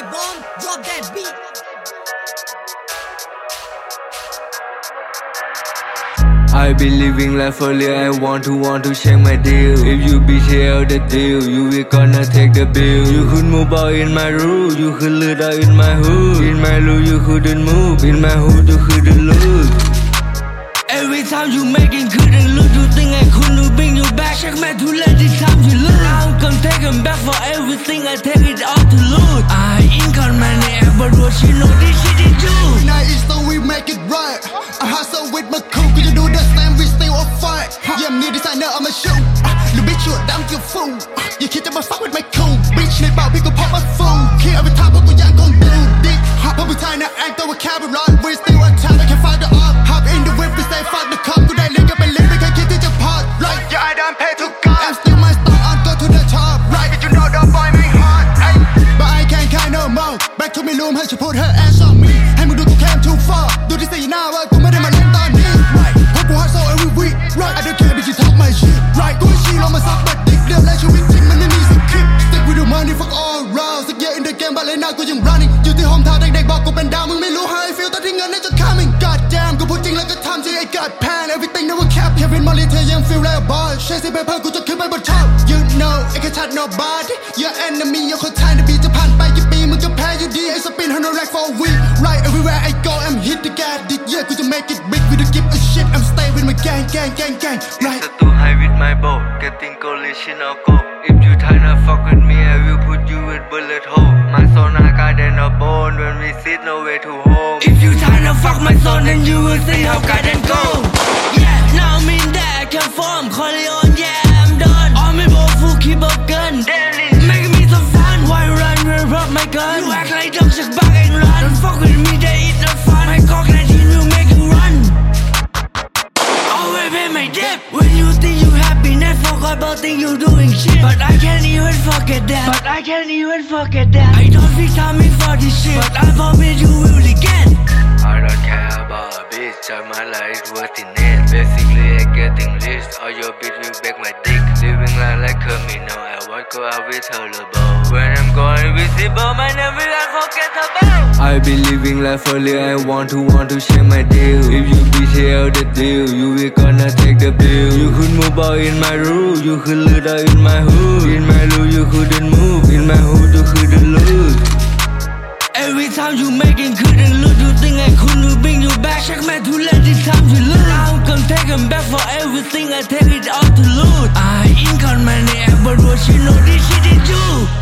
love that beat. I be living life fully, I want to want to check my deal. If you BTL the deal, you will gonna take the bill. You could move out in my room, you could live out in my hood. In my room you couldn't move, in my hood you couldn't look. Every time you making couldn't look, you think I couldn't bring you back? Check my too late this time you look Now I'm gonna take him back for everything, I take it all to loot but what she know this shit is true. Now it's so we make it right. I hustle with my crew, could you do the same? We stay or fight. Yeah, I'm new designer, I'm a shoe. Uh, the bitch, you're down, you fool. Ah, you can't ever fuck with my cool. Bitch, nip out, we can pop my fool. Back to me room ให้ฉัน put her ass on me ให้มึงดูกู came too far ดูที่สีหน้าว่ากูไม่ได้มาเล่นตอนนี้ right เพราะกู hustle every week right I don't care bitch you talk my shit right กูให้ชีลองมาซักบัดดิกเรียบและชีวิตจริงมันไม่มีสคริปต์ stick with the money fuck all round สัก year in the game บ้านเลยหน้ากูยัง running อยู่ที่ home town เด็กๆบอกกูเป็นดาวมึงไม่รู้ how I feel ตอนที่เงินนั้นจะ coming god damn กูพูดจริงแล้วก็ทำจริง I got pan everything never cap Kevin Molly เธอยัง feel like a boss ใช้สิเปเปอร์กูจะขึ้นไปบน top you know ไอ้แค่ชัด nobody your enemy ยังคนไทยในบีจะผ่า give a shit I'm staying with my gang gang gang gang right It's too high with my bow, getting collision or go. If you tryna fuck with me, I will put you with bullet hole. My son I got in a bone when we sit no way to home. If you tryna fuck my son, then you will see how God and go. Yeah, now I'm in there, I can form Corleone, yeah, I'm done. All me both who keep up gun. Making me some fun. Why run, rev up my gun? You act like dumb just back and run. Don't fuck with me, they eat no fun. My Glock 19 will When you think you happy Then forgot about think you doing shit. But I can't even forget that. But I can't even forget that. I don't feel timing for this shit. But I promise you will again I don't care about a bitch Join my life worth in it. Basically I'm getting rich All your bitch will back my dick. Living life like a criminal I want go out with terrible When I'm going visible My name will unforgettable I be living life fully I want to want to share my deal. If you BTL the deal You will gonna take the bill. You could move out in my room You could live out in my hood. In my room you couldn't move In my hood you couldn't look Every time you making couldn't look Couldn't bring you back Check my time look Now I'm gonna take him back for everything I take it all to loot I ain't got money but what you know this shit is you